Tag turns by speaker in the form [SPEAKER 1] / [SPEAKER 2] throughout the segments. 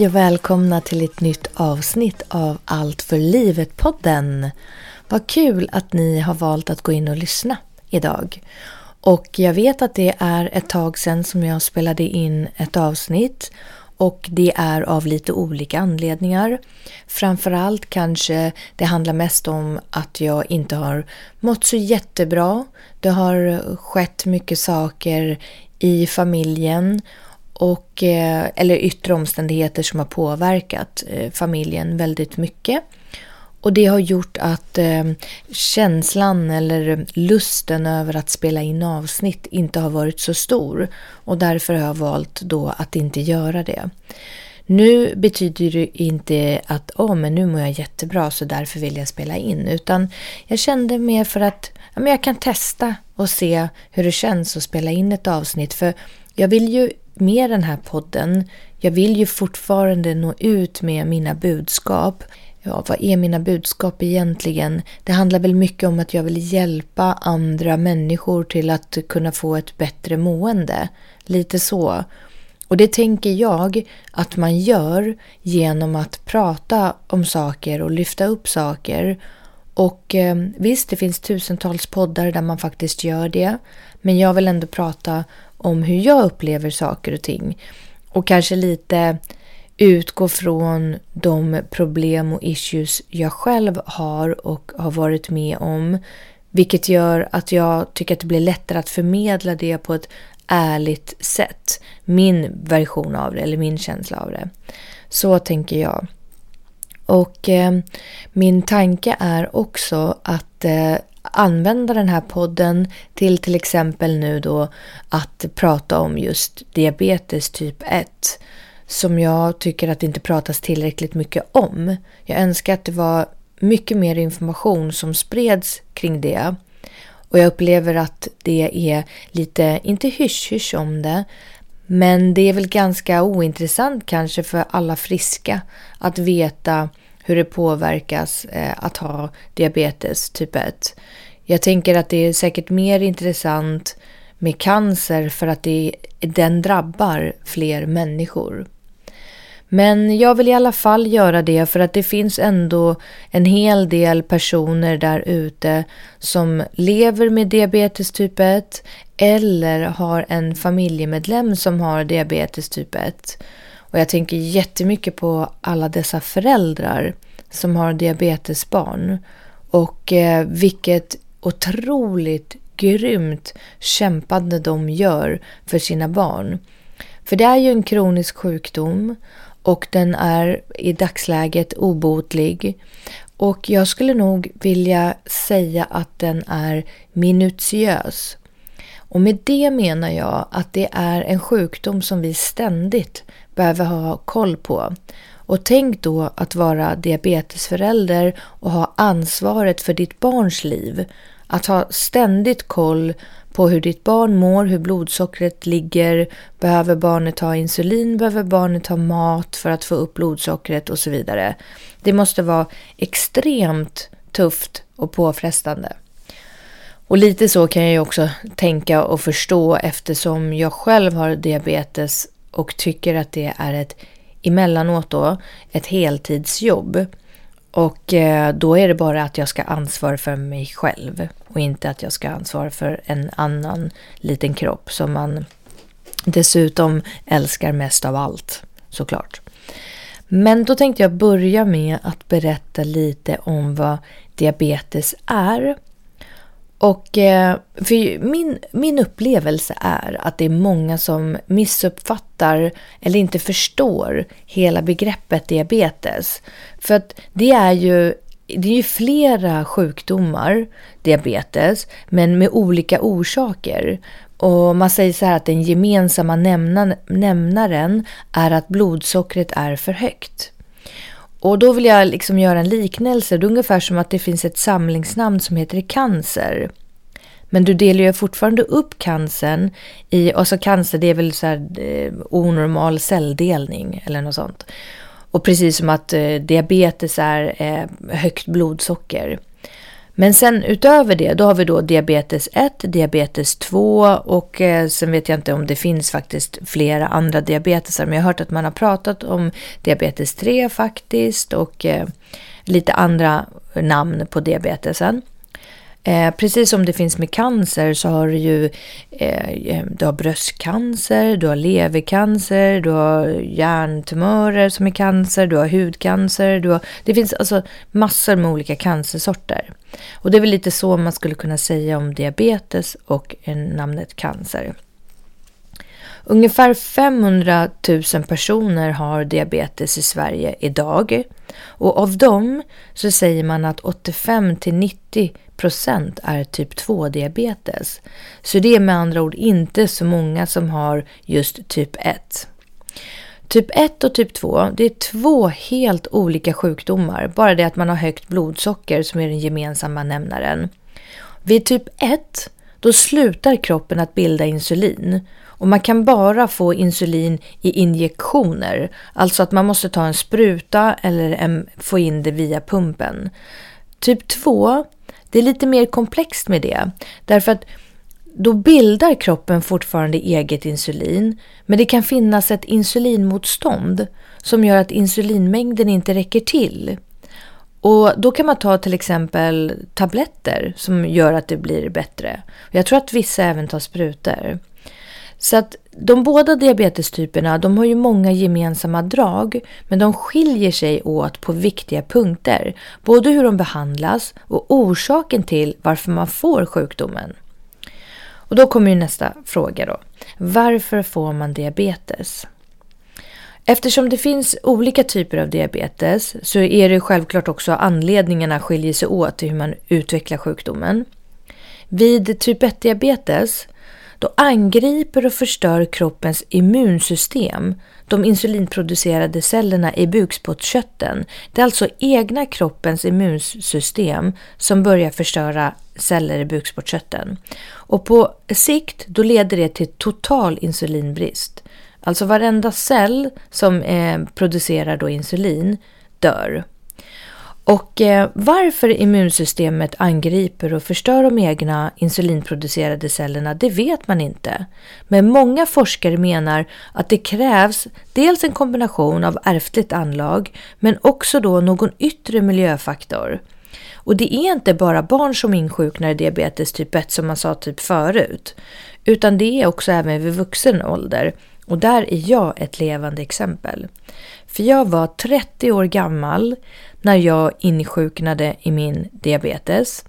[SPEAKER 1] Hej och välkomna till ett nytt avsnitt av Allt för livet-podden. Vad kul att ni har valt att gå in och lyssna idag. Och jag vet att det är ett tag sedan som jag spelade in ett avsnitt och det är av lite olika anledningar. Framförallt kanske det handlar mest om att jag inte har mått så jättebra. Det har skett mycket saker i familjen och, eh, eller yttre omständigheter som har påverkat eh, familjen väldigt mycket. Och det har gjort att eh, känslan eller lusten över att spela in avsnitt inte har varit så stor. Och därför har jag valt då att inte göra det. Nu betyder det inte att oh, men nu mår jag jättebra så därför vill jag spela in. Utan jag kände mer för att ja, men jag kan testa och se hur det känns att spela in ett avsnitt. För jag vill ju med den här podden, jag vill ju fortfarande nå ut med mina budskap. Ja, vad är mina budskap egentligen? Det handlar väl mycket om att jag vill hjälpa andra människor till att kunna få ett bättre mående. Lite så. Och det tänker jag att man gör genom att prata om saker och lyfta upp saker. Och eh, visst, det finns tusentals poddar där man faktiskt gör det. Men jag vill ändå prata om hur jag upplever saker och ting. Och kanske lite utgå från de problem och issues jag själv har och har varit med om. Vilket gör att jag tycker att det blir lättare att förmedla det på ett ärligt sätt. Min version av det, eller min känsla av det. Så tänker jag. Och eh, min tanke är också att eh, använda den här podden till till exempel nu då att prata om just diabetes typ 1 som jag tycker att det inte pratas tillräckligt mycket om. Jag önskar att det var mycket mer information som spreds kring det. Och jag upplever att det är lite, inte hysch-hysch om det, men det är väl ganska ointressant kanske för alla friska att veta hur det påverkas eh, att ha diabetes typ 1. Jag tänker att det är säkert mer intressant med cancer för att det, den drabbar fler människor. Men jag vill i alla fall göra det för att det finns ändå en hel del personer där ute som lever med diabetes typ 1 eller har en familjemedlem som har diabetes typ 1. Och jag tänker jättemycket på alla dessa föräldrar som har diabetesbarn och eh, vilket otroligt grymt kämpande de gör för sina barn. För det är ju en kronisk sjukdom och den är i dagsläget obotlig. Och jag skulle nog vilja säga att den är minutiös. Och med det menar jag att det är en sjukdom som vi ständigt behöver ha koll på. Och tänk då att vara diabetesförälder och ha ansvaret för ditt barns liv. Att ha ständigt koll på hur ditt barn mår, hur blodsockret ligger, behöver barnet ha insulin, behöver barnet ha mat för att få upp blodsockret och så vidare. Det måste vara extremt tufft och påfrestande. Och lite så kan jag ju också tänka och förstå eftersom jag själv har diabetes och tycker att det är ett emellanåt då ett heltidsjobb. Och eh, då är det bara att jag ska ansvara för mig själv och inte att jag ska ansvara för en annan liten kropp som man dessutom älskar mest av allt såklart. Men då tänkte jag börja med att berätta lite om vad diabetes är. Och eh, för min, min upplevelse är att det är många som missuppfattar eller inte förstår hela begreppet diabetes. För att det är ju det är ju flera sjukdomar, diabetes, men med olika orsaker. Och man säger så här att den gemensamma nämnaren är att blodsockret är för högt. Och då vill jag liksom göra en liknelse. Det är ungefär som att det finns ett samlingsnamn som heter cancer. Men du delar ju fortfarande upp cancern i, alltså cancer det är väl så här eh, onormal celldelning eller något sånt. Och precis som att eh, diabetes är eh, högt blodsocker. Men sen utöver det, då har vi då diabetes 1, diabetes 2 och eh, sen vet jag inte om det finns faktiskt flera andra diabetesar. Men jag har hört att man har pratat om diabetes 3 faktiskt och eh, lite andra namn på diabetesen. Eh, precis som det finns med cancer så har du ju eh, eh, du har bröstcancer, du har levercancer, du har hjärntumörer som är cancer, du har hudcancer. Du har, det finns alltså massor med olika cancersorter. Och det är väl lite så man skulle kunna säga om diabetes och eh, namnet cancer. Ungefär 500 000 personer har diabetes i Sverige idag. Och av dem så säger man att 85 till 90 procent är typ 2-diabetes. Så det är med andra ord inte så många som har just typ 1. Typ 1 och typ 2, det är två helt olika sjukdomar. Bara det att man har högt blodsocker som är den gemensamma nämnaren. Vid typ 1, då slutar kroppen att bilda insulin. Och man kan bara få insulin i injektioner. Alltså att man måste ta en spruta eller en, få in det via pumpen. Typ 2, det är lite mer komplext med det. Därför att då bildar kroppen fortfarande eget insulin, men det kan finnas ett insulinmotstånd som gör att insulinmängden inte räcker till. Och då kan man ta till exempel tabletter som gör att det blir bättre. Jag tror att vissa även tar sprutor. Så att de båda diabetestyperna de har ju många gemensamma drag men de skiljer sig åt på viktiga punkter. Både hur de behandlas och orsaken till varför man får sjukdomen. Och då kommer ju nästa fråga då. Varför får man diabetes? Eftersom det finns olika typer av diabetes så är det självklart också anledningarna skiljer sig åt till hur man utvecklar sjukdomen. Vid typ 1-diabetes då angriper och förstör kroppens immunsystem de insulinproducerade cellerna i bukspottkörteln. Det är alltså egna kroppens immunsystem som börjar förstöra celler i bukspottkörteln. Och på sikt då leder det till total insulinbrist. Alltså varenda cell som eh, producerar då insulin dör. Och eh, varför immunsystemet angriper och förstör de egna insulinproducerade cellerna, det vet man inte. Men många forskare menar att det krävs dels en kombination av ärftligt anlag, men också då någon yttre miljöfaktor. Och det är inte bara barn som insjuknar i diabetes typ 1 som man sa typ förut, utan det är också även vid vuxen ålder. Och där är jag ett levande exempel. För jag var 30 år gammal när jag insjuknade i min diabetes.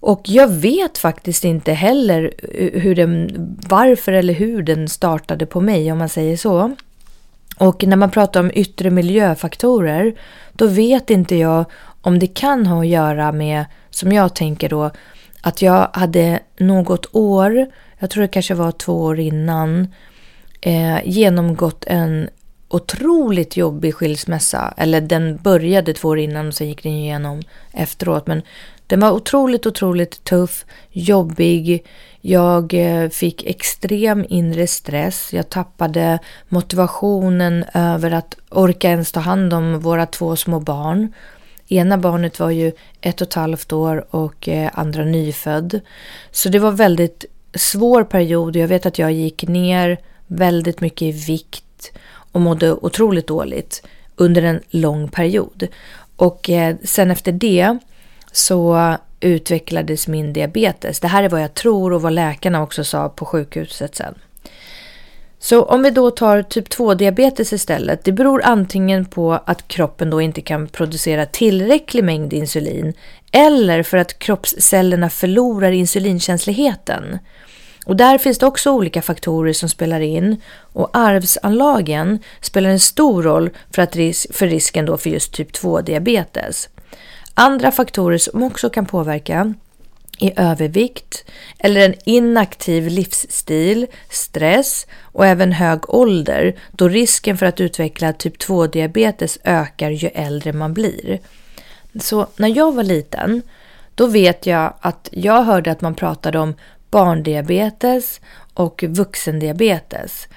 [SPEAKER 1] Och jag vet faktiskt inte heller eh, hur den, varför eller hur den startade på mig om man säger så. Och när man pratar om yttre miljöfaktorer, då vet inte jag om det kan ha att göra med, som jag tänker då, att jag hade något år, jag tror det kanske var två år innan, eh, genomgått en otroligt jobbig skilsmässa. Eller den började två år innan och sen gick den igenom efteråt. Men den var otroligt, otroligt tuff, jobbig. Jag eh, fick extrem inre stress. Jag tappade motivationen över att orka ens ta hand om våra två små barn. Ena barnet var ju ett och ett halvt år och eh, andra nyfödd. Så det var väldigt svår period. Jag vet att jag gick ner väldigt mycket i vikt och mådde otroligt dåligt under en lång period. Och eh, sen efter det så utvecklades min diabetes. Det här är vad jag tror och vad läkarna också sa på sjukhuset sen. Så om vi då tar typ 2-diabetes istället. Det beror antingen på att kroppen då inte kan producera tillräcklig mängd insulin eller för att kroppscellerna förlorar insulinkänsligheten. Och där finns det också olika faktorer som spelar in och arvsanlagen spelar en stor roll för, att ris för risken då för just typ 2-diabetes. Andra faktorer som också kan påverka är övervikt eller en inaktiv livsstil, stress och även hög ålder då risken för att utveckla typ 2-diabetes ökar ju äldre man blir. Så när jag var liten, då vet jag att jag hörde att man pratade om barndiabetes och vuxendiabetes.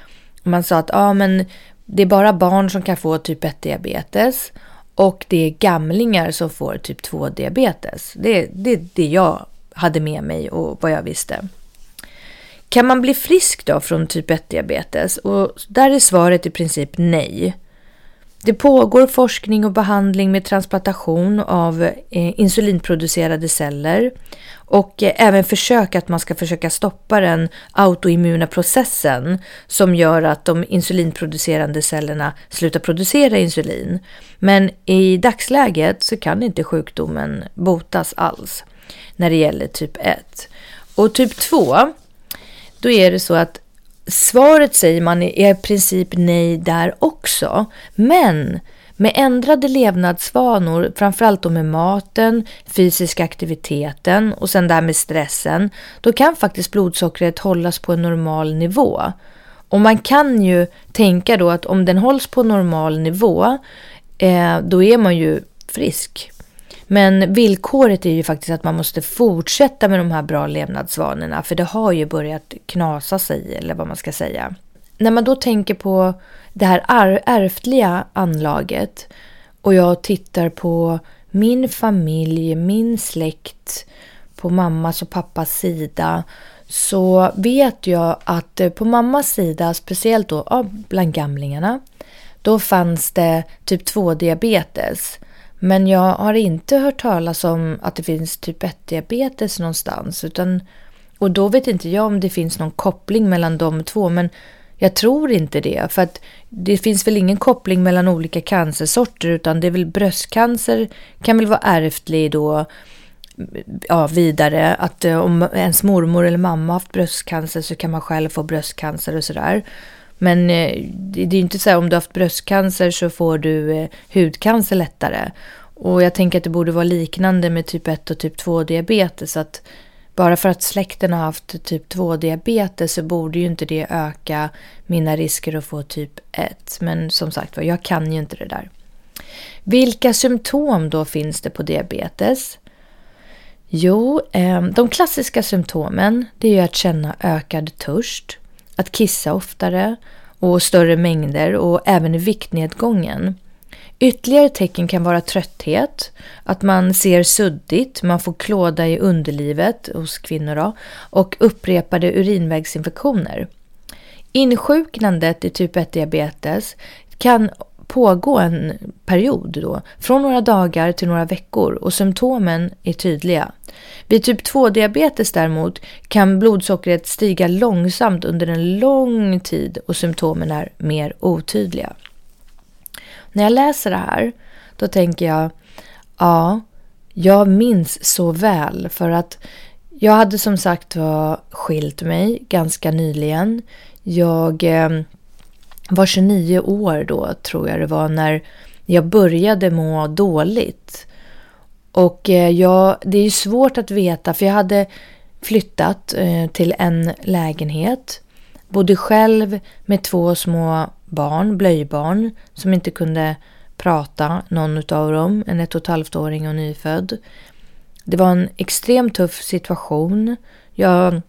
[SPEAKER 1] Man sa att ja, men det är bara barn som kan få typ 1-diabetes och det är gamlingar som får typ 2-diabetes. Det är det, det jag hade med mig och vad jag visste. Kan man bli frisk då från typ 1-diabetes? Och där är svaret i princip nej. Det pågår forskning och behandling med transplantation av eh, insulinproducerade celler och eh, även försök att man ska försöka stoppa den autoimmuna processen som gör att de insulinproducerande cellerna slutar producera insulin. Men i dagsläget så kan inte sjukdomen botas alls när det gäller typ 1. Och typ 2, då är det så att svaret säger man är i princip nej där också. Men med ändrade levnadsvanor, framförallt då med maten, fysiska aktiviteten och sen det här med stressen, då kan faktiskt blodsockret hållas på en normal nivå. Och man kan ju tänka då att om den hålls på normal nivå, eh, då är man ju frisk. Men villkoret är ju faktiskt att man måste fortsätta med de här bra levnadsvanorna, för det har ju börjat knasa sig, eller vad man ska säga. När man då tänker på det här ärftliga anlaget och jag tittar på min familj, min släkt, på mammas och pappas sida så vet jag att eh, på mammas sida, speciellt då bland gamlingarna, då fanns det typ 2-diabetes. Men jag har inte hört talas om att det finns typ 1-diabetes någonstans. Utan, och då vet inte jag om det finns någon koppling mellan de två. Men jag tror inte det. För att det finns väl ingen koppling mellan olika cancersorter. Utan det är väl bröstcancer kan väl vara ärftlig då. Ja, vidare. Att eh, om ens mormor eller mamma har haft bröstcancer så kan man själv få bröstcancer och sådär. Men eh, det är ju inte så här om du har haft bröstcancer så får du eh, hudcancer lättare. Och jag tänker att det borde vara liknande med typ 1 och typ 2 diabetes. Att bara för att släkten har haft typ 2 diabetes så borde ju inte det öka mina risker att få typ 1. Men som sagt var, jag kan ju inte det där. Vilka symptom då finns det på diabetes? Jo, eh, de klassiska symptomen det är ju att känna ökad törst, att kissa oftare och större mängder och även i viktnedgången. Ytterligare tecken kan vara trötthet, att man ser suddigt, man får klåda i underlivet hos kvinnor då, och upprepade urinvägsinfektioner. Insjuknandet i typ 1-diabetes kan pågå en period då, från några dagar till några veckor och symptomen är tydliga. Vid typ 2-diabetes däremot kan blodsockret stiga långsamt under en lång tid och symptomen är mer otydliga. När jag läser det här, då tänker jag, ja, jag minns så väl för att jag hade som sagt var skilt mig ganska nyligen. Jag eh, var 29 år då, tror jag det var, när jag började må dåligt. Och eh, jag, det är ju svårt att veta, för jag hade flyttat eh, till en lägenhet. Bodde själv med två små barn, blöjbarn, som inte kunde prata, någon av dem, en ett och ett halvt åring och nyfödd. Det var en extremt tuff situation. Jag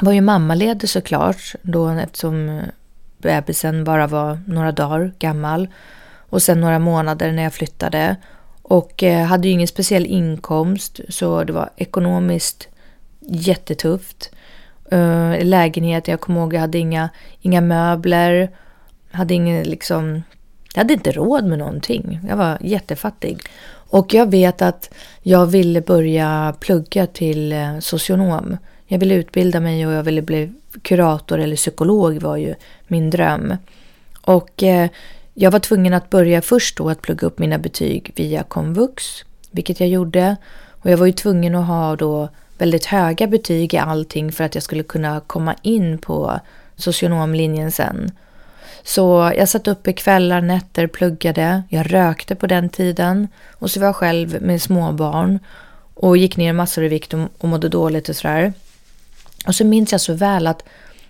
[SPEAKER 1] var ju mammaledig såklart då eftersom eh, bebisen bara var några dagar gammal och sen några månader när jag flyttade och eh, hade ju ingen speciell inkomst så det var ekonomiskt jättetufft. Uh, lägenhet, jag kommer ihåg jag hade inga, inga möbler, hade ingen liksom, jag hade inte råd med någonting. Jag var jättefattig. Och jag vet att jag ville börja plugga till eh, socionom. Jag ville utbilda mig och jag ville bli kurator eller psykolog var ju min dröm. Och eh, jag var tvungen att börja först då att plugga upp mina betyg via komvux, vilket jag gjorde. Och jag var ju tvungen att ha då väldigt höga betyg i allting för att jag skulle kunna komma in på socionomlinjen sen. Så jag satt uppe kvällar, nätter, pluggade. Jag rökte på den tiden. Och så var jag själv med småbarn. Och gick ner massor i vikt och mådde dåligt och sådär. Och så minns jag så väl att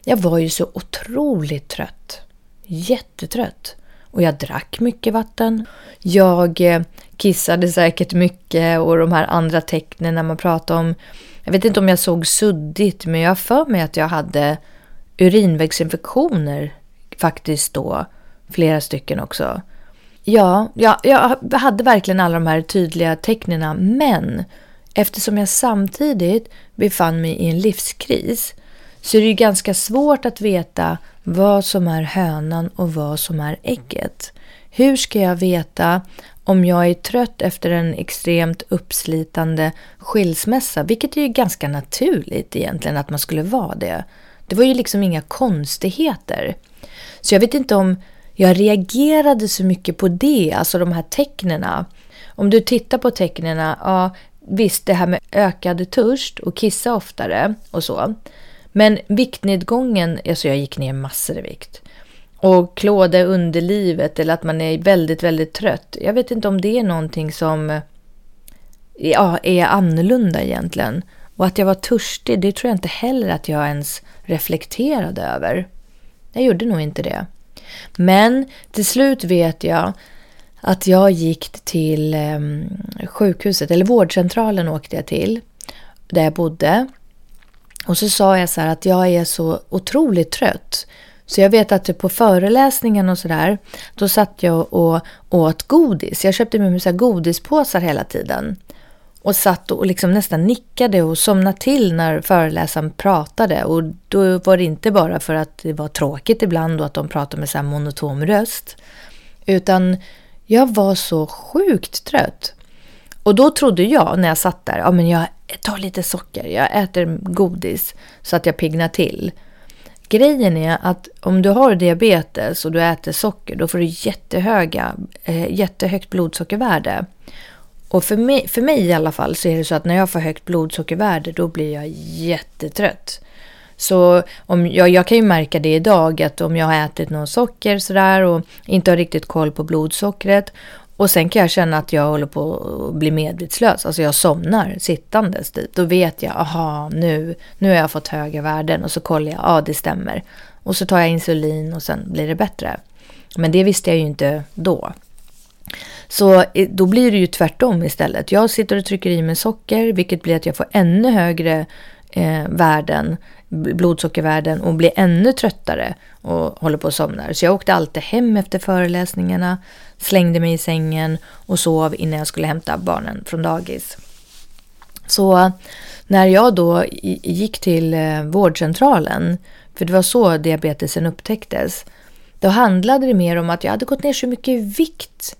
[SPEAKER 1] jag var ju så otroligt trött. Jättetrött. Och jag drack mycket vatten. Jag eh, kissade säkert mycket och de här andra tecknen när man pratar om... Jag vet inte om jag såg suddigt men jag har för mig att jag hade urinvägsinfektioner faktiskt då. Flera stycken också. Ja, ja, jag hade verkligen alla de här tydliga tecknen men eftersom jag samtidigt befann mig i en livskris så är det ju ganska svårt att veta vad som är hönan och vad som är ägget. Hur ska jag veta om jag är trött efter en extremt uppslitande skilsmässa, vilket är ju ganska naturligt egentligen att man skulle vara det. Det var ju liksom inga konstigheter. Så jag vet inte om jag reagerade så mycket på det, alltså de här tecknena. Om du tittar på tecknena, ja visst det här med ökad törst och kissa oftare och så. Men viktnedgången, alltså jag gick ner massor i vikt. Och klåda underlivet eller att man är väldigt, väldigt trött. Jag vet inte om det är någonting som ja, är annorlunda egentligen. Och att jag var törstig, det tror jag inte heller att jag ens reflekterade över. Jag gjorde nog inte det. Men till slut vet jag att jag gick till ehm, sjukhuset, eller vårdcentralen åkte jag till, där jag bodde. Och så sa jag så här att jag är så otroligt trött. Så jag vet att typ på föreläsningen och sådär, då satt jag och åt godis. Jag köpte med mig så godispåsar hela tiden. Och satt och liksom nästan nickade och somnade till när föreläsaren pratade. Och då var det inte bara för att det var tråkigt ibland och att de pratade med så här monotom röst. Utan jag var så sjukt trött. Och då trodde jag när jag satt där, ja men jag tar lite socker, jag äter godis så att jag pignar till. Grejen är att om du har diabetes och du äter socker, då får du jättehöga, eh, jättehögt blodsockervärde. Och för mig, för mig i alla fall så är det så att när jag får högt blodsockervärde, då blir jag jättetrött. Så om jag, jag kan ju märka det idag att om jag har ätit någon socker sådär och inte har riktigt koll på blodsockret och sen kan jag känna att jag håller på att bli medvetslös, alltså jag somnar sittandes dit. Då vet jag, aha, nu, nu har jag fått höga värden och så kollar jag, ja det stämmer. Och så tar jag insulin och sen blir det bättre. Men det visste jag ju inte då. Så eh, då blir det ju tvärtom istället. Jag sitter och trycker i mig socker, vilket blir att jag får ännu högre eh, värden blodsockervärden och blir ännu tröttare och håller på att somna. Så jag åkte alltid hem efter föreläsningarna, slängde mig i sängen och sov innan jag skulle hämta barnen från dagis. Så när jag då gick till eh, vårdcentralen, för det var så diabetesen upptäcktes, då handlade det mer om att jag hade gått ner så mycket i vikt.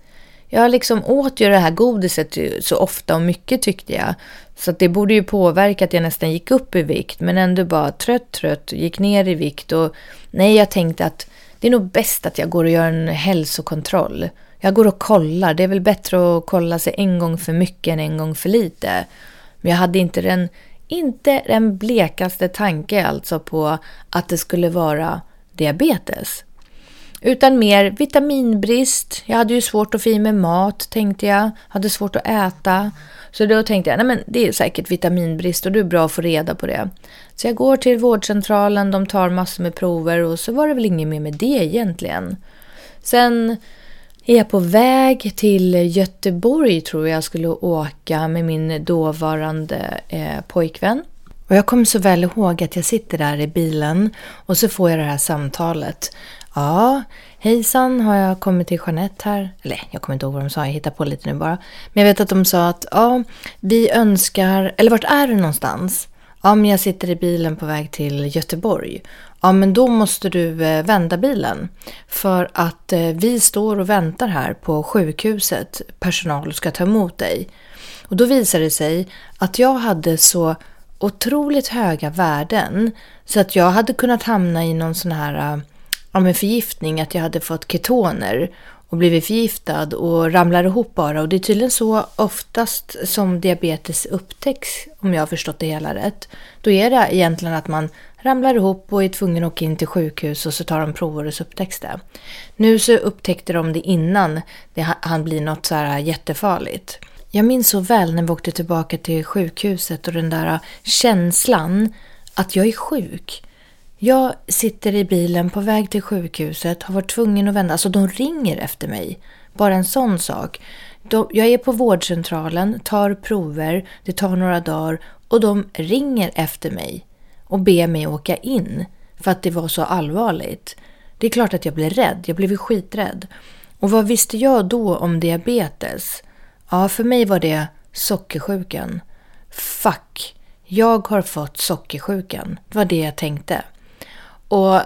[SPEAKER 1] Jag liksom åt ju det här godiset så ofta och mycket tyckte jag. Så det borde ju påverka att jag nästan gick upp i vikt men ändå bara trött, trött, gick ner i vikt och nej, jag tänkte att det är nog bäst att jag går och gör en hälsokontroll. Jag går och kollar, det är väl bättre att kolla sig en gång för mycket än en gång för lite. Men jag hade inte den, inte den blekaste tanke alltså på att det skulle vara diabetes. Utan mer vitaminbrist. Jag hade ju svårt att få i mig mat, tänkte jag. Hade svårt att äta. Så då tänkte jag, nej men det är säkert vitaminbrist och det är bra att få reda på det. Så jag går till vårdcentralen, de tar massor med prover och så var det väl inget mer med det egentligen. Sen är jag på väg till Göteborg tror jag skulle åka med min dåvarande eh, pojkvän. Och jag kommer så väl ihåg att jag sitter där i bilen och så får jag det här samtalet. Ja, hejsan, har jag kommit till Jeanette här? Eller jag kommer inte ihåg vad de sa, jag hittar på lite nu bara. Men jag vet att de sa att ja, vi önskar, eller vart är du någonstans? Ja, men jag sitter i bilen på väg till Göteborg. Ja, men då måste du eh, vända bilen. För att eh, vi står och väntar här på sjukhuset. Personal ska ta emot dig. Och då visade det sig att jag hade så otroligt höga värden så att jag hade kunnat hamna i någon sån här eh, om ja, men förgiftning, att jag hade fått ketoner och blivit förgiftad och ramlar ihop bara. Och det är tydligen så oftast som diabetes upptäcks, om jag har förstått det hela rätt. Då är det egentligen att man ramlar ihop och är tvungen att åka in till sjukhus och så tar de prover och så upptäcks det. Nu så upptäckte de det innan det hann bli något så här jättefarligt. Jag minns så väl när vi åkte tillbaka till sjukhuset och den där känslan att jag är sjuk. Jag sitter i bilen på väg till sjukhuset, har varit tvungen att vända. Alltså de ringer efter mig. Bara en sån sak. De, jag är på vårdcentralen, tar prover, det tar några dagar och de ringer efter mig och ber mig åka in för att det var så allvarligt. Det är klart att jag blev rädd. Jag blev skiträdd. Och vad visste jag då om diabetes? Ja, för mig var det sockersjukan. Fuck, jag har fått sockersjukan. Det var det jag tänkte. Och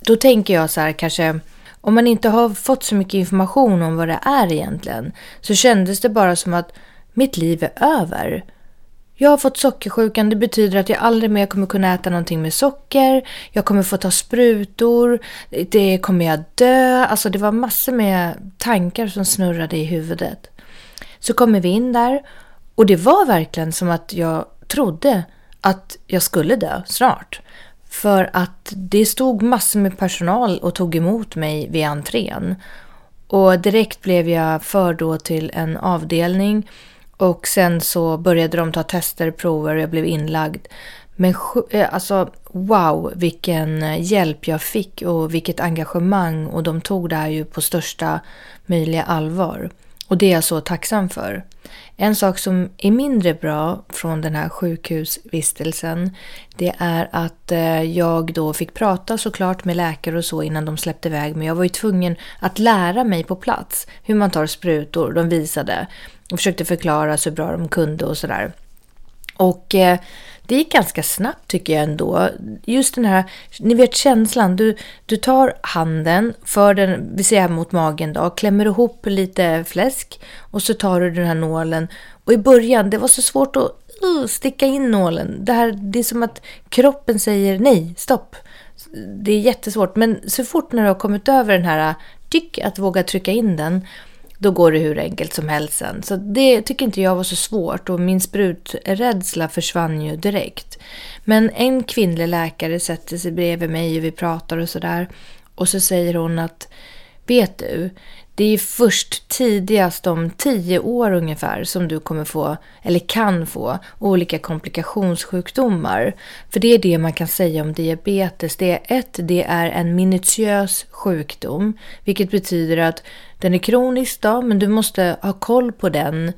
[SPEAKER 1] då tänker jag så här kanske, om man inte har fått så mycket information om vad det är egentligen, så kändes det bara som att mitt liv är över. Jag har fått sockersjukan, det betyder att jag aldrig mer kommer kunna äta någonting med socker, jag kommer få ta sprutor, det kommer jag dö. Alltså det var massor med tankar som snurrade i huvudet. Så kommer vi in där och det var verkligen som att jag trodde att jag skulle dö snart. För att det stod massor med personal och tog emot mig vid entrén. Och direkt blev jag förd då till en avdelning och sen så började de ta tester, prover och jag blev inlagd. Men eh, alltså wow vilken hjälp jag fick och vilket engagemang och de tog det här ju på största möjliga allvar. Och det är jag så tacksam för. En sak som är mindre bra från den här sjukhusvistelsen det är att eh, jag då fick prata såklart med läkare och så innan de släppte iväg mig. Jag var ju tvungen att lära mig på plats hur man tar sprutor. De visade och försökte förklara så bra de kunde och sådär. Och eh, det gick ganska snabbt tycker jag ändå. Just den här, ni vet känslan, du, du tar handen, för den, vi säger mot magen då, klämmer ihop lite fläsk och så tar du den här nålen. Och i början, det var så svårt att uh, sticka in nålen. Det, här, det är som att kroppen säger nej, stopp. Det är jättesvårt, men så fort när du har kommit över den här, tyck att våga trycka in den, då går det hur enkelt som helst sen. Så det tycker inte jag var så svårt och min spruträdsla försvann ju direkt. Men en kvinnlig läkare sätter sig bredvid mig och vi pratar och sådär. Och så säger hon att, vet du, det är först tidigast om tio år ungefär som du kommer få, eller kan få, olika komplikationssjukdomar. För det är det man kan säga om diabetes. Det är ett, det är en minutiös sjukdom, vilket betyder att den är kronisk då, men du måste ha koll på den.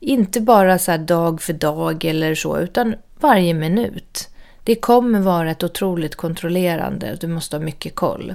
[SPEAKER 1] Inte bara så dag för dag eller så, utan varje minut. Det kommer vara ett otroligt kontrollerande, du måste ha mycket koll.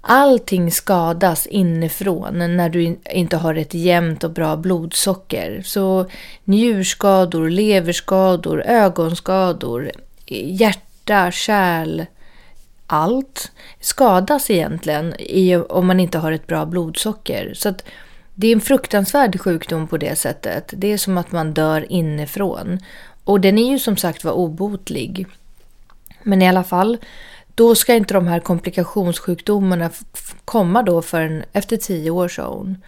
[SPEAKER 1] Allting skadas inifrån när du inte har ett jämnt och bra blodsocker. Så njurskador, leverskador, ögonskador, hjärta, kärl, allt skadas egentligen i, om man inte har ett bra blodsocker. Så att det är en fruktansvärd sjukdom på det sättet. Det är som att man dör inifrån. Och den är ju som sagt var obotlig. Men i alla fall, då ska inte de här komplikationssjukdomarna komma då förrän efter tio år, sa hon.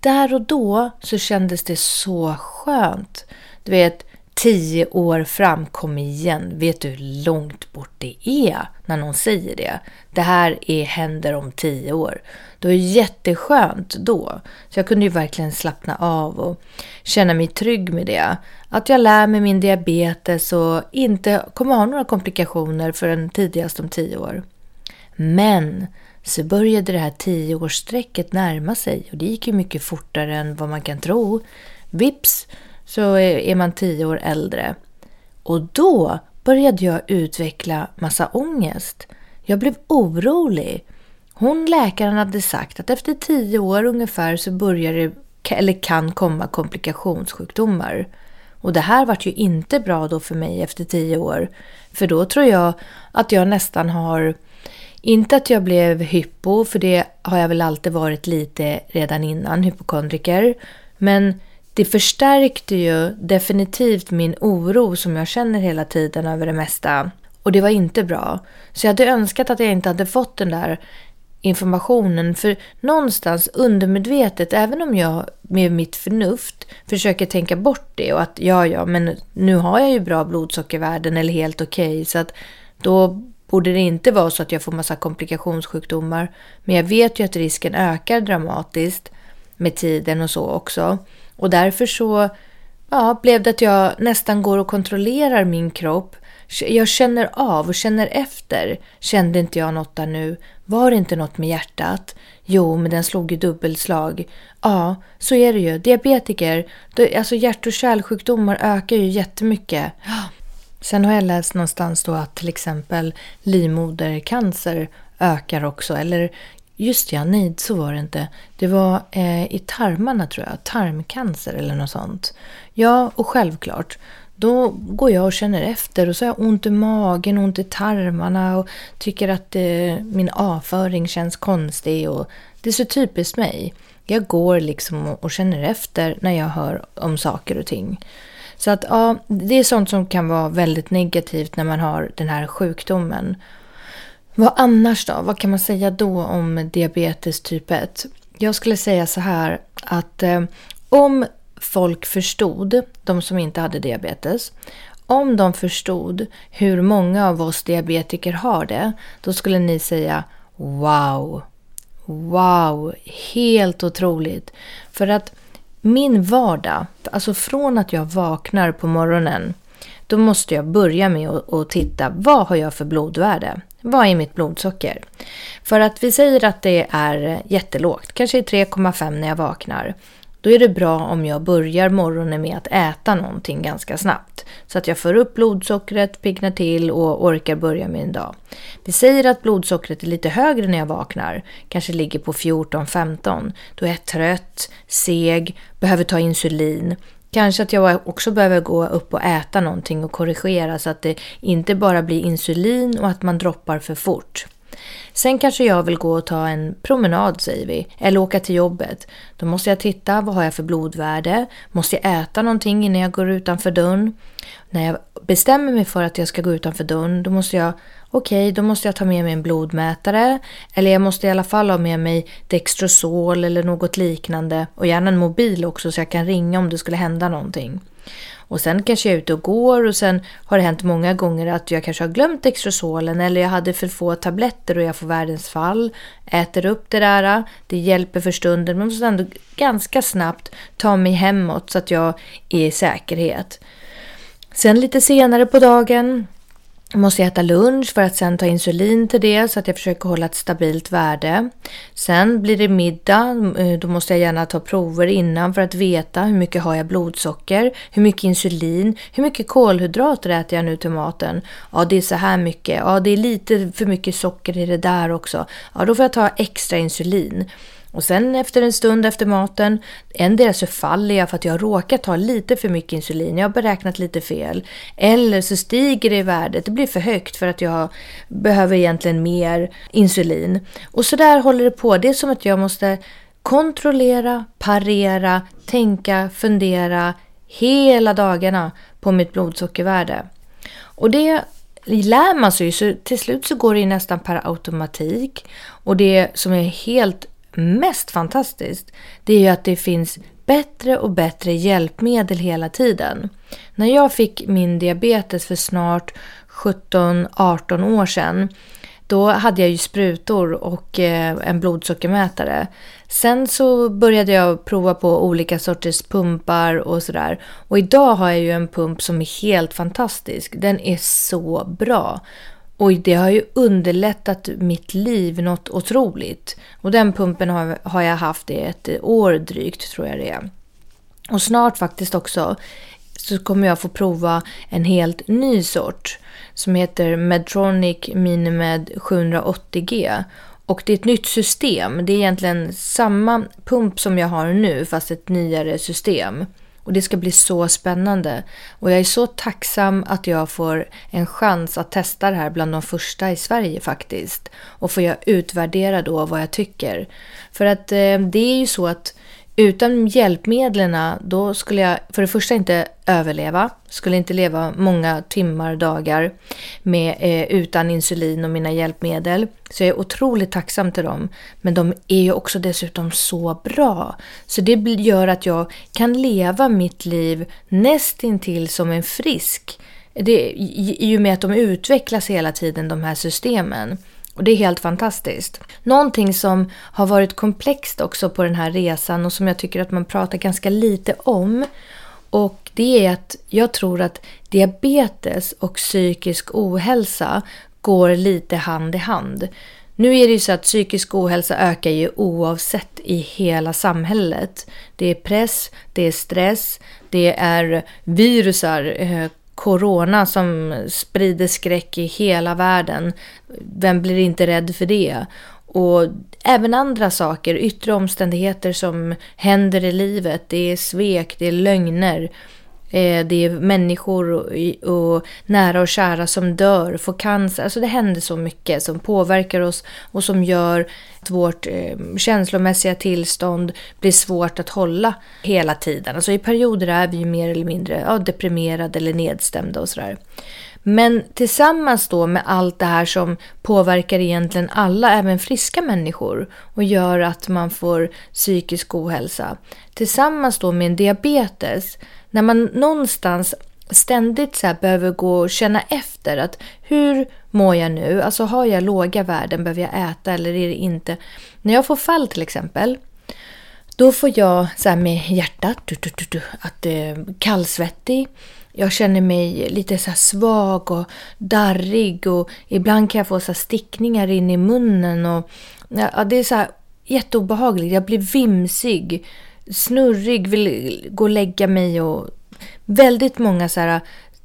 [SPEAKER 1] Där och då så kändes det så skönt. Du vet, tio år fram, kom igen. Vet du hur långt bort det är när någon säger det? Det här är, händer om tio år. Det var jätteskönt då. Så jag kunde ju verkligen slappna av och känna mig trygg med det. Att jag lär mig min diabetes och inte kommer ha några komplikationer förrän tidigast om tio år. Men så började det här tioårsstrecket närma sig och det gick ju mycket fortare än vad man kan tro. Vips så är man tio år äldre. Och då började jag utveckla massa ångest. Jag blev orolig. Hon, läkaren, hade sagt att efter tio år ungefär så börjar det, eller kan komma komplikationssjukdomar. Och det här vart ju inte bra då för mig efter tio år. För då tror jag att jag nästan har, inte att jag blev hypo, för det har jag väl alltid varit lite redan innan, hypokondriker. Men det förstärkte ju definitivt min oro som jag känner hela tiden över det mesta. Och det var inte bra. Så jag hade önskat att jag inte hade fått den där informationen. För någonstans undermedvetet, även om jag med mitt förnuft försöker tänka bort det och att ja, ja, men nu har jag ju bra blodsockervärden eller helt okej. Okay, så att då borde det inte vara så att jag får massa komplikationssjukdomar. Men jag vet ju att risken ökar dramatiskt med tiden och så också. Och därför så ja, blev det att jag nästan går och kontrollerar min kropp jag känner av och känner efter. Kände inte jag något där nu? Var det inte något med hjärtat? Jo, men den slog ju dubbelslag. Ja, så är det ju. Diabetiker, alltså hjärt och kärlsjukdomar ökar ju jättemycket. Sen har jag läst någonstans då att till exempel livmodercancer ökar också. Eller just ja, nej så var det inte. Det var eh, i tarmarna tror jag, tarmcancer eller något sånt. Ja, och självklart. Då går jag och känner efter och så har jag ont i magen, ont i tarmarna och tycker att eh, min avföring känns konstig. Och det är så typiskt mig. Jag går liksom och känner efter när jag hör om saker och ting. Så att ja, det är sånt som kan vara väldigt negativt när man har den här sjukdomen. Vad annars då? Vad kan man säga då om diabetes typ 1? Jag skulle säga så här att eh, om folk förstod, de som inte hade diabetes, om de förstod hur många av oss diabetiker har det, då skulle ni säga wow, wow, helt otroligt. För att min vardag, alltså från att jag vaknar på morgonen, då måste jag börja med att titta, vad har jag för blodvärde? Vad är mitt blodsocker? För att vi säger att det är jättelågt, kanske 3,5 när jag vaknar. Då är det bra om jag börjar morgonen med att äta någonting ganska snabbt. Så att jag får upp blodsockret, piggnar till och orkar börja min dag. Vi säger att blodsockret är lite högre när jag vaknar, kanske ligger på 14-15. Då är jag trött, seg, behöver ta insulin. Kanske att jag också behöver gå upp och äta någonting och korrigera så att det inte bara blir insulin och att man droppar för fort. Sen kanske jag vill gå och ta en promenad säger vi, eller åka till jobbet. Då måste jag titta, vad har jag för blodvärde? Måste jag äta någonting innan jag går utanför dörren? När jag bestämmer mig för att jag ska gå utanför dörren, då måste jag okej, okay, då måste jag ta med mig en blodmätare. Eller jag måste i alla fall ha med mig Dextrosol eller något liknande. Och gärna en mobil också så jag kan ringa om det skulle hända någonting. Och sen kanske jag är ute och går och sen har det hänt många gånger att jag kanske har glömt Extrosolen eller jag hade för få tabletter och jag får världens fall. Äter upp det där, det hjälper för stunden men måste ändå ganska snabbt ta mig hemåt så att jag är i säkerhet. Sen lite senare på dagen måste jag äta lunch för att sen ta insulin till det så att jag försöker hålla ett stabilt värde. Sen blir det middag. Eh, då måste jag gärna ta prover innan för att veta hur mycket har jag blodsocker, hur mycket insulin, hur mycket kolhydrater äter jag nu till maten. Ja, det är så här mycket. Ja, det är lite för mycket socker i det där också. Ja, då får jag ta extra insulin. Och sen efter en stund efter maten, endera så faller jag för att jag råkar ta lite för mycket insulin, jag har beräknat lite fel. Eller så stiger det i värdet, det blir för högt för att jag behöver egentligen mer insulin. Och så där håller det på, det är som att jag måste kontrollera, parera, tänka, fundera hela dagarna på mitt blodsockervärde. Och det lär man sig så till slut så går det nästan per automatik. Och det som är helt mest fantastiskt, det är ju att det finns bättre och bättre hjälpmedel hela tiden. När jag fick min diabetes för snart 17-18 år sedan, då hade jag ju sprutor och eh, en blodsockermätare. Sen så började jag prova på olika sorters pumpar och sådär. Och idag har jag ju en pump som är helt fantastisk. Den är så bra. Och det har ju underlättat mitt liv något otroligt. Och den pumpen har, har jag haft i ett år drygt tror jag det är. Och snart faktiskt också så kommer jag få prova en helt ny sort som heter Medtronic Minimed 780G. Och det är ett nytt system. Det är egentligen samma pump som jag har nu fast ett nyare system. Och det ska bli så spännande. Och jag är så tacksam att jag får en chans att testa det här bland de första i Sverige faktiskt. Och får jag utvärdera då vad jag tycker. För att eh, det är ju så att utan hjälpmedlen då skulle jag för det första inte överleva, skulle inte leva många timmar, dagar med, eh, utan insulin och mina hjälpmedel. Så jag är otroligt tacksam till dem. Men de är ju också dessutom så bra. Så det gör att jag kan leva mitt liv nästintill som en frisk. Det, I och med att de utvecklas hela tiden, de här systemen. Och det är helt fantastiskt. Någonting som har varit komplext också på den här resan och som jag tycker att man pratar ganska lite om Och det är att jag tror att diabetes och psykisk ohälsa går lite hand i hand. Nu är det ju så att psykisk ohälsa ökar ju oavsett i hela samhället. Det är press, det är stress, det är virusar, eh, corona som sprider skräck i hela världen. Vem blir inte rädd för det? Och även andra saker, yttre omständigheter som händer i livet. Det är svek, det är lögner. Eh, det är människor och, nära och kära som dör, får cancer. Alltså det händer så mycket som påverkar oss och som gör att vårt eh, känslomässiga tillstånd blir svårt att hålla hela tiden. Alltså i perioder är vi mer eller mindre ja, deprimerade eller nedstämda och sådär. Men tillsammans då med allt det här som påverkar egentligen alla, även friska människor och gör att man får psykisk ohälsa. Tillsammans då med en diabetes när man någonstans ständigt så behöver gå och känna efter att hur mår jag nu? Alltså har jag låga värden? Behöver jag äta eller är det inte? När jag får fall till exempel, då får jag så här med hjärtat att det är kallsvettig. Jag känner mig lite så svag och darrig och ibland kan jag få så stickningar in i munnen. Och, ja, det är så här jätteobehagligt. Jag blir vimsig snurrig, vill gå och lägga mig och väldigt många så här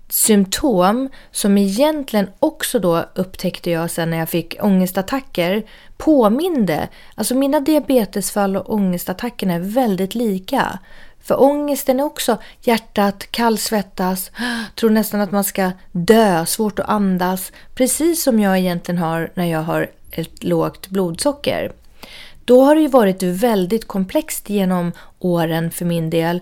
[SPEAKER 1] symptom som egentligen också då upptäckte jag sen när jag fick ångestattacker påminde. Alltså mina diabetesfall och ångestattackerna är väldigt lika. För ångesten är också hjärtat, kallsvettas, tror nästan att man ska dö, svårt att andas. Precis som jag egentligen har när jag har ett lågt blodsocker. Då har det ju varit väldigt komplext genom åren för min del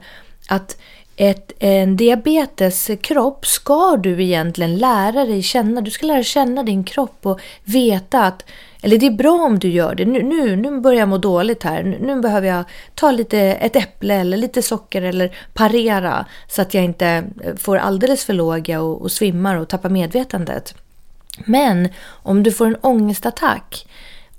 [SPEAKER 1] att ett, en diabeteskropp ska du egentligen lära dig känna. Du ska lära känna din kropp och veta att, eller det är bra om du gör det. Nu, nu, nu börjar jag må dåligt här. Nu, nu behöver jag ta lite, ett äpple eller lite socker eller parera så att jag inte eh, får alldeles för låga och, och svimmar och tappar medvetandet. Men om du får en ångestattack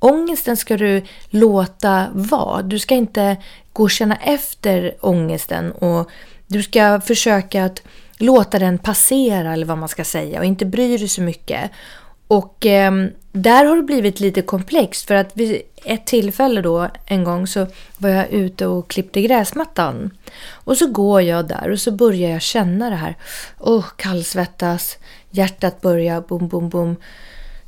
[SPEAKER 1] Ångesten ska du låta vara. Du ska inte gå och känna efter ångesten och du ska försöka att låta den passera eller vad man ska säga och inte bry dig så mycket. Och eh, där har det blivit lite komplext för att vid ett tillfälle då en gång så var jag ute och klippte gräsmattan. Och så går jag där och så börjar jag känna det här. Åh, oh, kallsvettas, hjärtat börjar bom, bom, bom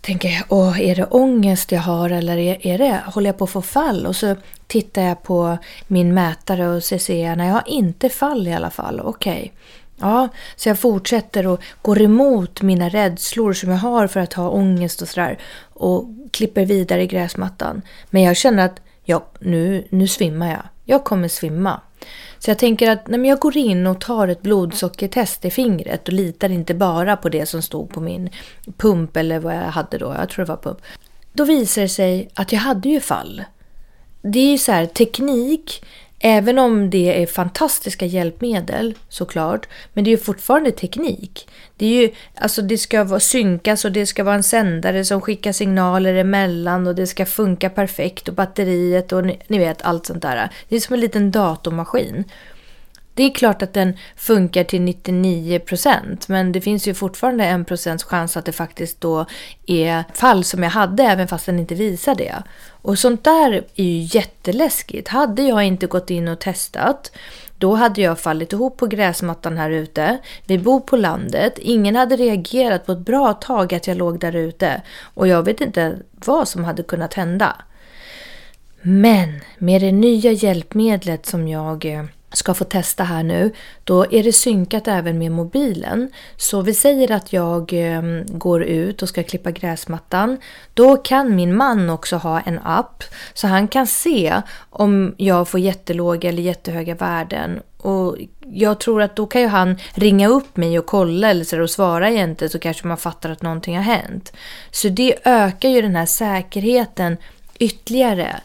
[SPEAKER 1] tänker jag, åh, är det ångest jag har eller är, är det, håller jag på att få fall? Och så tittar jag på min mätare och så ser jag, nej jag har inte fall i alla fall, okej. Okay. Ja, så jag fortsätter och går emot mina rädslor som jag har för att ha ångest och sådär. Och klipper vidare i gräsmattan. Men jag känner att, ja, nu, nu svimmar jag. Jag kommer svimma. Så jag tänker att nej, jag går in och tar ett blodsockertest i fingret och litar inte bara på det som stod på min pump eller vad jag hade då. Jag tror det var pump. Då visar det sig att jag hade ju fall. Det är ju så här, teknik Även om det är fantastiska hjälpmedel såklart, men det är ju fortfarande teknik. Det, är ju, alltså det ska vara synkas och det ska vara en sändare som skickar signaler emellan och det ska funka perfekt och batteriet och ni, ni vet allt sånt där. Det är som en liten datormaskin. Det är klart att den funkar till 99% men det finns ju fortfarande en procents chans att det faktiskt då är fall som jag hade även fast den inte visar det. Och sånt där är ju jätteläskigt. Hade jag inte gått in och testat då hade jag fallit ihop på gräsmattan här ute. Vi bor på landet. Ingen hade reagerat på ett bra tag att jag låg där ute. Och jag vet inte vad som hade kunnat hända. Men med det nya hjälpmedlet som jag eh, ska få testa här nu, då är det synkat även med mobilen. Så vi säger att jag ehm, går ut och ska klippa gräsmattan. Då kan min man också ha en app så han kan se om jag får jättelåga eller jättehöga värden. Och jag tror att då kan ju han ringa upp mig och kolla eller så och svara egentligen så kanske man fattar att någonting har hänt. Så det ökar ju den här säkerheten ytterligare.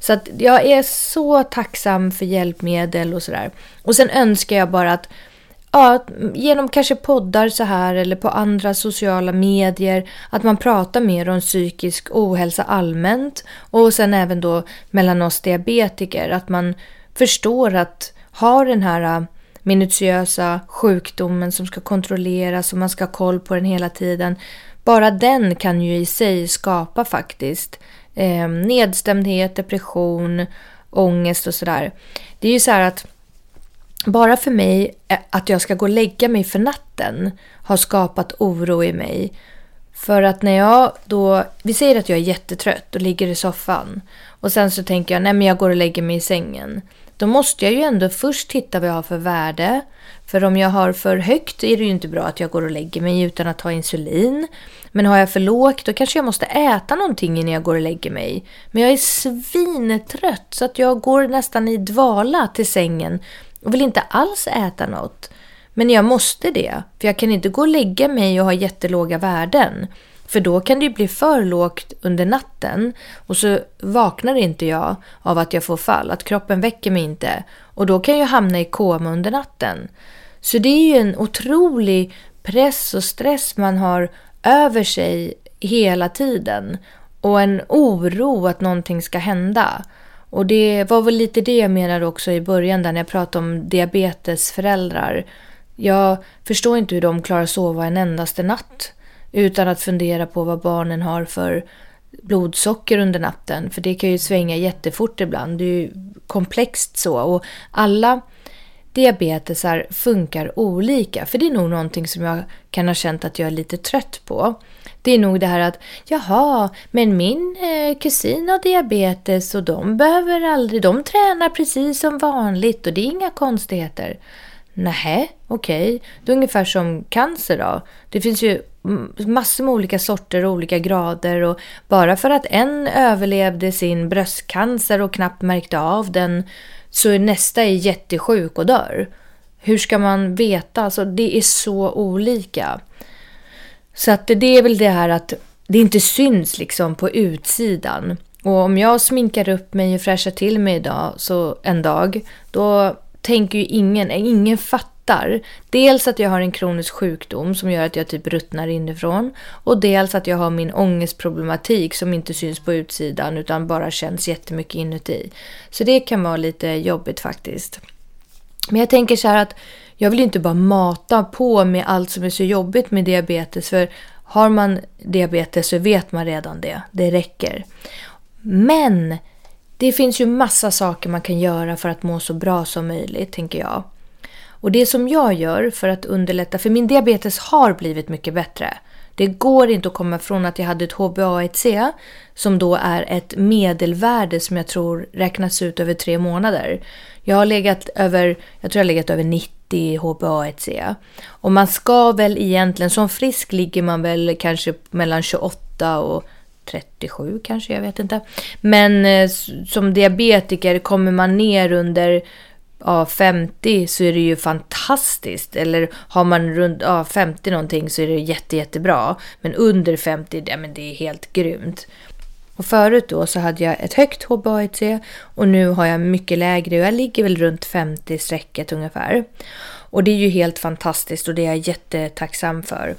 [SPEAKER 1] Så att jag är så tacksam för hjälpmedel och sådär. Och sen önskar jag bara att ja, genom kanske poddar så här eller på andra sociala medier att man pratar mer om psykisk ohälsa allmänt och sen även då mellan oss diabetiker att man förstår att ha den här äh, minutiösa sjukdomen som ska kontrolleras och man ska ha koll på den hela tiden. Bara den kan ju i sig skapa faktiskt eh, nedstämdhet, depression, ångest och sådär. Det är ju så här att bara för mig att jag ska gå och lägga mig för natten har skapat oro i mig. För att när jag då, vi säger att jag är jättetrött och ligger i soffan och sen så tänker jag, nej men jag går och lägger mig i sängen. Då måste jag ju ändå först titta vad jag har för värde. För om jag har för högt är det ju inte bra att jag går och lägger mig utan att ta insulin. Men har jag för lågt då kanske jag måste äta någonting innan jag går och lägger mig. Men jag är svintrött så att jag går nästan i dvala till sängen och vill inte alls äta något. Men jag måste det, för jag kan inte gå och lägga mig och ha jättelåga värden. För då kan det ju bli för lågt under natten och så vaknar inte jag av att jag får fall, att kroppen väcker mig inte. Och då kan jag hamna i koma under natten. Så det är ju en otrolig press och stress man har över sig hela tiden. Och en oro att någonting ska hända. Och det var väl lite det jag menade också i början där när jag pratade om diabetesföräldrar. Jag förstår inte hur de klarar att sova en endaste natt utan att fundera på vad barnen har för blodsocker under natten. För det kan ju svänga jättefort ibland. Det är ju komplext så. Och alla diabetesar funkar olika. För det är nog någonting som jag kan ha känt att jag är lite trött på. Det är nog det här att jaha, men min eh, kusin har diabetes och de behöver aldrig, de tränar precis som vanligt och det är inga konstigheter. Nej, okej. Okay. Det är ungefär som cancer då. Det finns ju massor med olika sorter och olika grader och bara för att en överlevde sin bröstcancer och knappt märkte av den så är nästa är jättesjuk och dör. Hur ska man veta? Alltså det är så olika. Så att det är väl det här att det inte syns liksom på utsidan. Och om jag sminkar upp mig och fräschar till mig idag, så en dag, då tänker ju ingen, ingen fattar. Dels att jag har en kronisk sjukdom som gör att jag typ ruttnar inifrån. Och dels att jag har min ångestproblematik som inte syns på utsidan utan bara känns jättemycket inuti. Så det kan vara lite jobbigt faktiskt. Men jag tänker så här att jag vill inte bara mata på med allt som är så jobbigt med diabetes. För har man diabetes så vet man redan det. Det räcker. Men det finns ju massa saker man kan göra för att må så bra som möjligt, tänker jag. Och det som jag gör för att underlätta, för min diabetes har blivit mycket bättre. Det går inte att komma ifrån att jag hade ett HbA1c som då är ett medelvärde som jag tror räknas ut över tre månader. Jag har legat över, jag tror jag har legat över 90 HbA1c. Och man ska väl egentligen, som frisk ligger man väl kanske mellan 28 och 37 kanske, jag vet inte. Men eh, som diabetiker kommer man ner under ja, 50 så är det ju fantastiskt. Eller har man runt ja, 50 någonting så är det jätte, jättebra. Men under 50, ja, men det är helt grymt. Och förut då så hade jag ett högt HbA1c och nu har jag mycket lägre och jag ligger väl runt 50 strecket ungefär. Och det är ju helt fantastiskt och det är jag jättetacksam för.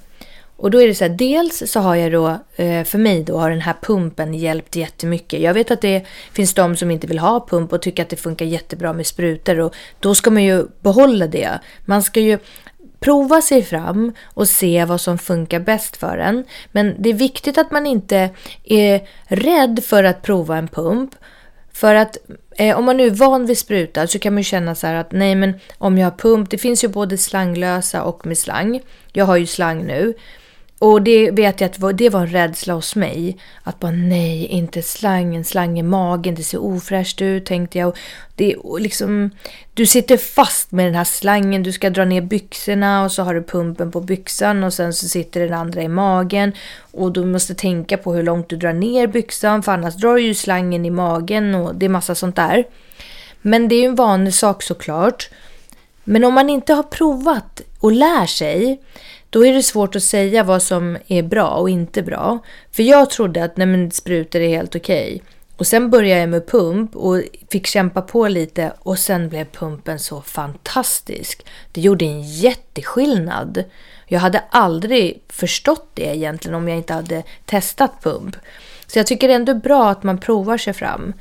[SPEAKER 1] Och då är det så här, dels så har jag då, eh, för mig då har den här pumpen hjälpt jättemycket. Jag vet att det finns de som inte vill ha pump och tycker att det funkar jättebra med sprutor och då ska man ju behålla det. Man ska ju prova sig fram och se vad som funkar bäst för en. Men det är viktigt att man inte är rädd för att prova en pump. För att eh, om man nu är van vid spruta så kan man ju känna så här att nej men om jag har pump, det finns ju både slanglösa och med slang. Jag har ju slang nu. Och det vet jag att det var en rädsla hos mig. Att bara nej, inte slangen, slang i magen, det ser ofräscht ut tänkte jag. Det liksom, du sitter fast med den här slangen, du ska dra ner byxorna och så har du pumpen på byxan och sen så sitter den andra i magen. Och du måste tänka på hur långt du drar ner byxan för annars drar du ju slangen i magen och det är massa sånt där. Men det är ju en vanlig sak såklart. Men om man inte har provat och lär sig då är det svårt att säga vad som är bra och inte bra. För jag trodde att nej men, sprutor är helt okej. Okay. Och sen började jag med pump och fick kämpa på lite och sen blev pumpen så fantastisk. Det gjorde en jätteskillnad. Jag hade aldrig förstått det egentligen om jag inte hade testat pump. Så jag tycker det är ändå bra att man provar sig fram.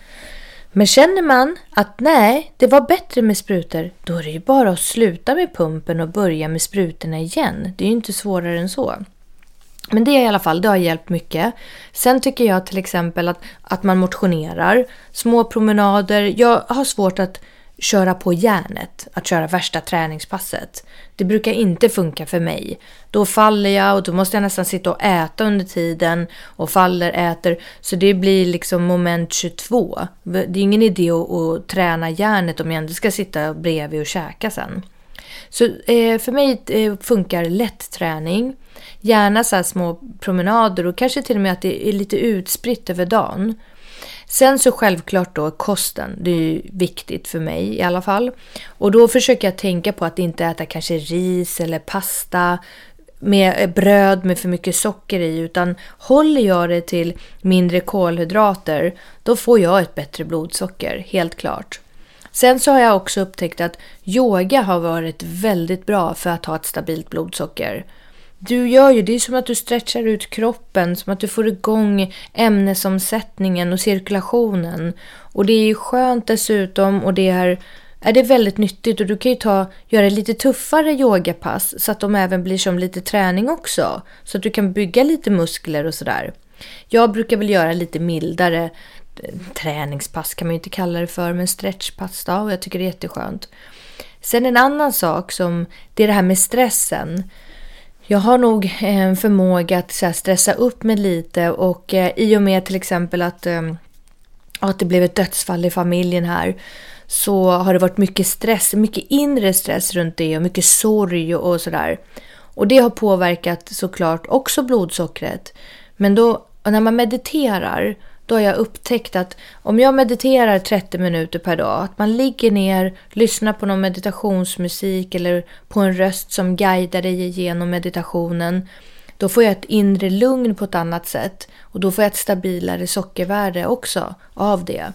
[SPEAKER 1] Men känner man att nej, det var bättre med sprutor, då är det ju bara att sluta med pumpen och börja med sprutorna igen. Det är ju inte svårare än så. Men det i alla fall, det har hjälpt mycket. Sen tycker jag till exempel att, att man motionerar, små promenader. Jag har svårt att köra på järnet, att köra värsta träningspasset. Det brukar inte funka för mig. Då faller jag och då måste jag nästan sitta och äta under tiden och faller, äter. Så det blir liksom moment 22. Det är ingen idé att, att träna järnet om jag ändå ska sitta bredvid och käka sen. Så eh, för mig eh, funkar lätt träning. Gärna så små promenader och kanske till och med att det är lite utspritt över dagen. Sen så självklart då kosten, det är viktigt för mig i alla fall. Och då försöker jag tänka på att inte äta kanske ris eller pasta med eh, bröd med för mycket socker i utan håller jag det till mindre kolhydrater då får jag ett bättre blodsocker, helt klart. Sen så har jag också upptäckt att yoga har varit väldigt bra för att ha ett stabilt blodsocker. Du gör ju, det är som att du stretchar ut kroppen, som att du får igång ämnesomsättningen och cirkulationen. Och det är ju skönt dessutom och det är, är det väldigt nyttigt och du kan ju ta, göra lite tuffare yogapass så att de även blir som lite träning också. Så att du kan bygga lite muskler och sådär. Jag brukar väl göra lite mildare eh, träningspass kan man ju inte kalla det för, men stretchpass då och jag tycker det är jätteskönt. Sen en annan sak som, det är det här med stressen. Jag har nog en förmåga att så här, stressa upp mig lite och eh, i och med till exempel att, eh, att det blev ett dödsfall i familjen här så har det varit mycket stress, mycket inre stress runt det och mycket sorg och sådär. Och det har påverkat såklart också blodsockret. Men då när man mediterar då har jag upptäckt att om jag mediterar 30 minuter per dag, att man ligger ner, lyssnar på någon meditationsmusik eller på en röst som guidar dig igenom meditationen, då får jag ett inre lugn på ett annat sätt och då får jag ett stabilare sockervärde också av det.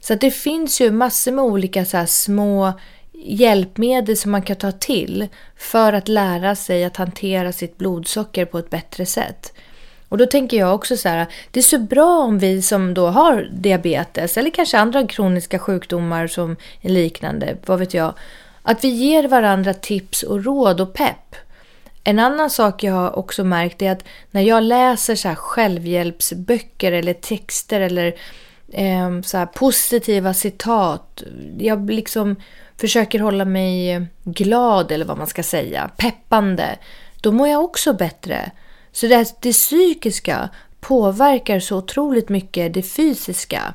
[SPEAKER 1] Så det finns ju massor med olika så små hjälpmedel som man kan ta till för att lära sig att hantera sitt blodsocker på ett bättre sätt. Och då tänker jag också så här, det är så bra om vi som då har diabetes eller kanske andra kroniska sjukdomar som är liknande, vad vet jag, att vi ger varandra tips och råd och pepp. En annan sak jag har också märkt är att när jag läser så självhjälpsböcker eller texter eller eh, så positiva citat, jag liksom försöker hålla mig glad eller vad man ska säga, peppande, då mår jag också bättre. Så det, det psykiska påverkar så otroligt mycket det fysiska.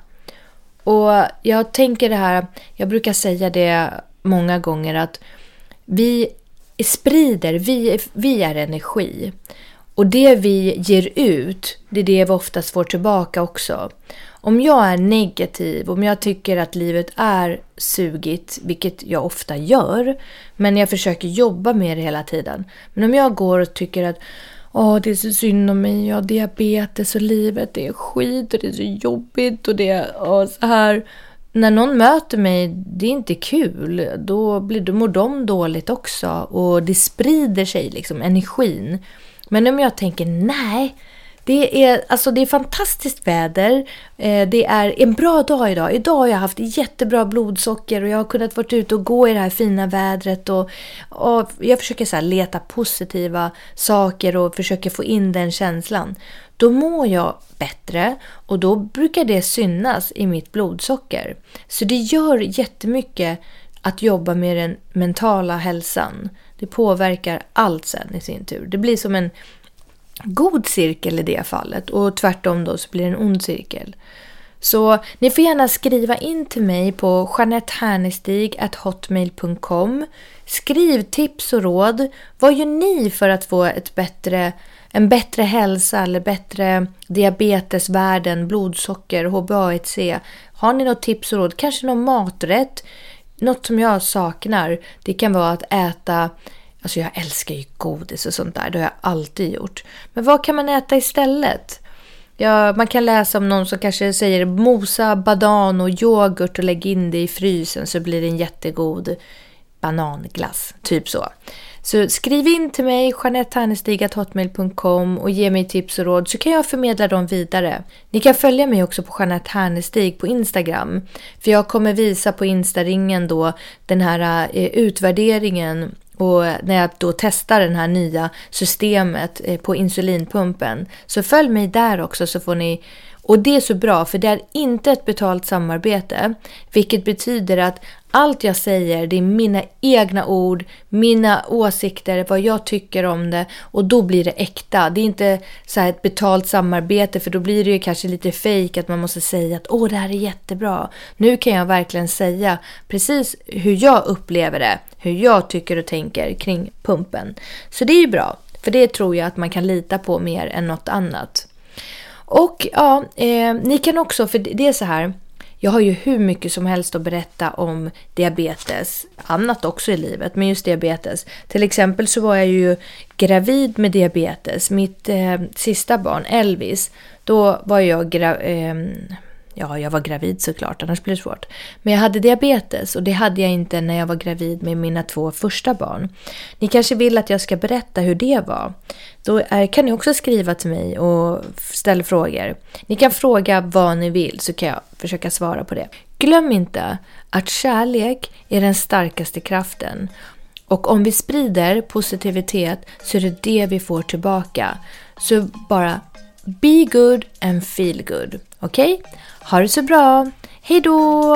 [SPEAKER 1] Och jag tänker det här, jag brukar säga det många gånger att vi sprider, vi, vi är energi. Och det vi ger ut, det är det vi oftast får tillbaka också. Om jag är negativ, om jag tycker att livet är sugigt, vilket jag ofta gör, men jag försöker jobba med det hela tiden. Men om jag går och tycker att Åh, det är så synd om mig, jag har diabetes och livet det är skit och det är så jobbigt och det är så här. När någon möter mig, det är inte kul. Då, blir, då mår de dåligt också och det sprider sig liksom, energin. Men om jag tänker nej, det är, alltså det är fantastiskt väder. Eh, det är en bra dag idag. Idag har jag haft jättebra blodsocker och jag har kunnat vara ute och gå i det här fina vädret. Och, och jag försöker så leta positiva saker och försöker få in den känslan. Då mår jag bättre och då brukar det synas i mitt blodsocker. Så det gör jättemycket att jobba med den mentala hälsan. Det påverkar allt sen i sin tur. Det blir som en god cirkel i det fallet och tvärtom då så blir det en ond cirkel. Så ni får gärna skriva in till mig på janettehernestig.hotmail.com Skriv tips och råd. Vad gör ni för att få ett bättre, en bättre hälsa eller bättre diabetesvärden, blodsocker, HbA1c? Har ni något tips och råd? Kanske någon maträtt? Något som jag saknar, det kan vara att äta Alltså jag älskar ju godis och sånt där, det har jag alltid gjort. Men vad kan man äta istället? Ja, man kan läsa om någon som kanske säger mosa banan och yoghurt och lägg in det i frysen så blir det en jättegod. bananglass. Typ så. Så skriv in till mig, janettehernestig.hotmail.com och ge mig tips och råd så kan jag förmedla dem vidare. Ni kan följa mig också på Jeanette Hernestig på Instagram. För jag kommer visa på Instaringen då den här eh, utvärderingen och när jag då testar det här nya systemet eh, på insulinpumpen. Så följ mig där också så får ni och det är så bra för det är inte ett betalt samarbete. Vilket betyder att allt jag säger det är mina egna ord, mina åsikter, vad jag tycker om det och då blir det äkta. Det är inte så ett betalt samarbete för då blir det ju kanske lite fejk att man måste säga att åh det här är jättebra. Nu kan jag verkligen säga precis hur jag upplever det, hur jag tycker och tänker kring pumpen. Så det är ju bra, för det tror jag att man kan lita på mer än något annat. Och ja, eh, ni kan också, för det är så här. Jag har ju hur mycket som helst att berätta om diabetes. Annat också i livet, men just diabetes. Till exempel så var jag ju gravid med diabetes. Mitt eh, sista barn, Elvis, då var jag gravid. Eh, Ja, jag var gravid såklart, annars blir det svårt. Men jag hade diabetes och det hade jag inte när jag var gravid med mina två första barn. Ni kanske vill att jag ska berätta hur det var? Då är, kan ni också skriva till mig och ställa frågor. Ni kan fråga vad ni vill så kan jag försöka svara på det. Glöm inte att kärlek är den starkaste kraften. Och om vi sprider positivitet så är det det vi får tillbaka. Så bara be good and feel good. Okej? Okay? Ha det så bra. Hej då!